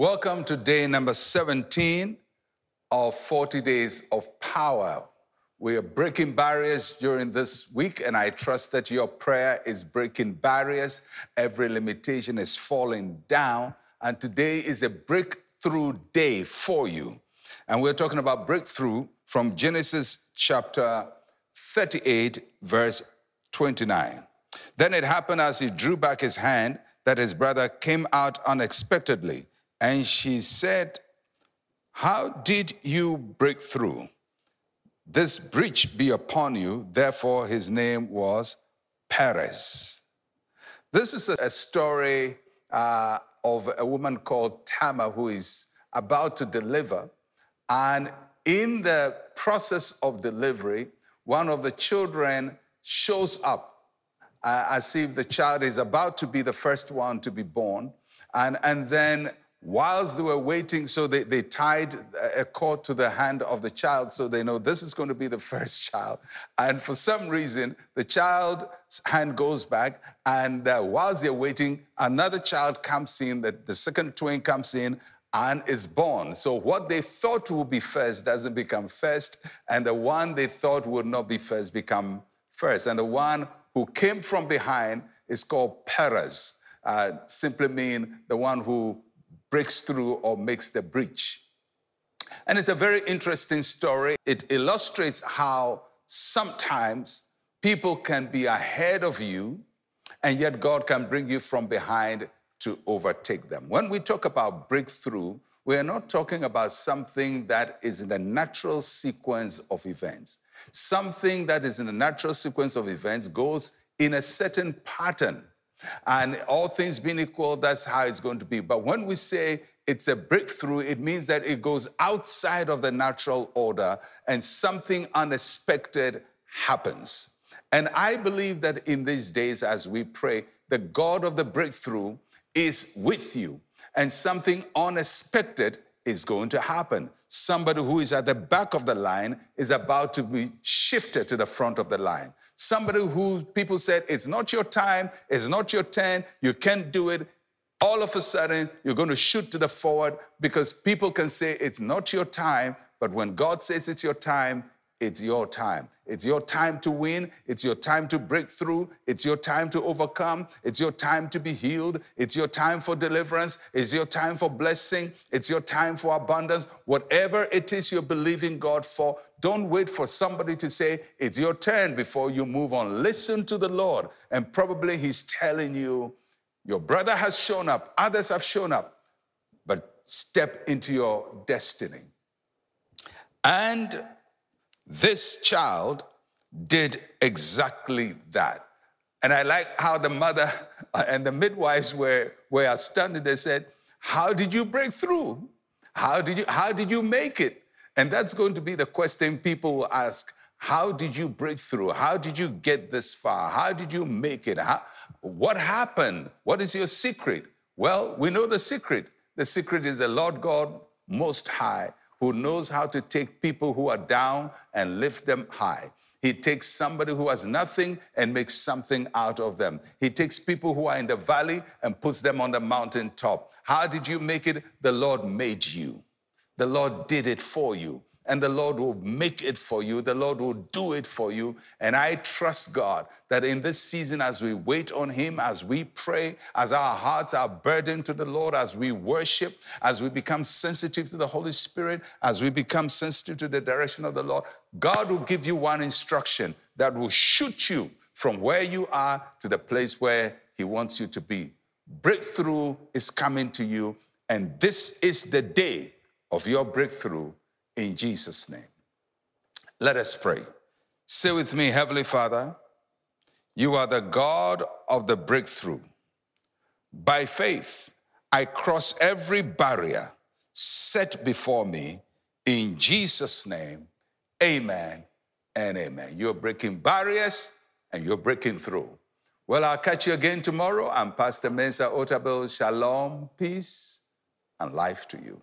Welcome to day number 17 of 40 days of power. We are breaking barriers during this week, and I trust that your prayer is breaking barriers. Every limitation is falling down, and today is a breakthrough day for you. And we're talking about breakthrough from Genesis chapter 38, verse 29. Then it happened as he drew back his hand that his brother came out unexpectedly and she said, How did you break through? This breach be upon you. Therefore, his name was Perez. This is a story uh, of a woman called Tamar who is about to deliver. And in the process of delivery, one of the children shows up uh, as if the child is about to be the first one to be born. And, and then whilst they were waiting, so they, they tied a cord to the hand of the child so they know this is going to be the first child. And for some reason, the child's hand goes back, and uh, whilst they're waiting, another child comes in, the, the second twin comes in, and is born. So what they thought would be first doesn't become first, and the one they thought would not be first become first. And the one who came from behind is called Perez, uh, simply mean the one who breaks through or makes the breach. And it's a very interesting story. It illustrates how sometimes people can be ahead of you, and yet God can bring you from behind to overtake them. When we talk about breakthrough, we are not talking about something that is in the natural sequence of events. Something that is in the natural sequence of events goes in a certain pattern. And all things being equal, that's how it's going to be. But when we say it's a breakthrough, it means that it goes outside of the natural order and something unexpected happens. And I believe that in these days, as we pray, the God of the breakthrough is with you, and something unexpected is going to happen. Somebody who is at the back of the line is about to be shifted to the front of the line. Somebody who people said, it's not your time, it's not your turn, you can't do it. All of a sudden, you're going to shoot to the forward because people can say it's not your time, but when God says it's your time, it's your time. It's your time to win. It's your time to break through. It's your time to overcome. It's your time to be healed. It's your time for deliverance. It's your time for blessing. It's your time for abundance. Whatever it is you're believing God for, don't wait for somebody to say, it's your turn before you move on. Listen to the Lord. And probably He's telling you, your brother has shown up, others have shown up, but step into your destiny. And this child did exactly that. And I like how the mother and the midwives were, were astounded. They said, How did you break through? How did you, how did you make it? And that's going to be the question people will ask. How did you break through? How did you get this far? How did you make it? How, what happened? What is your secret? Well, we know the secret. The secret is the Lord God Most High who knows how to take people who are down and lift them high. He takes somebody who has nothing and makes something out of them. He takes people who are in the valley and puts them on the mountaintop. How did you make it? The Lord made you. The Lord did it for you and the Lord will make it for you. The Lord will do it for you. And I trust God that in this season, as we wait on Him, as we pray, as our hearts are burdened to the Lord, as we worship, as we become sensitive to the Holy Spirit, as we become sensitive to the direction of the Lord, God will give you one instruction that will shoot you from where you are to the place where He wants you to be. Breakthrough is coming to you, and this is the day of your breakthrough in Jesus' name. Let us pray. Say with me, Heavenly Father, you are the God of the breakthrough. By faith, I cross every barrier set before me in Jesus' name. Amen and amen. You're breaking barriers and you're breaking through. Well, I'll catch you again tomorrow. I'm Pastor Mensa Otabil. Shalom, peace, and life to you.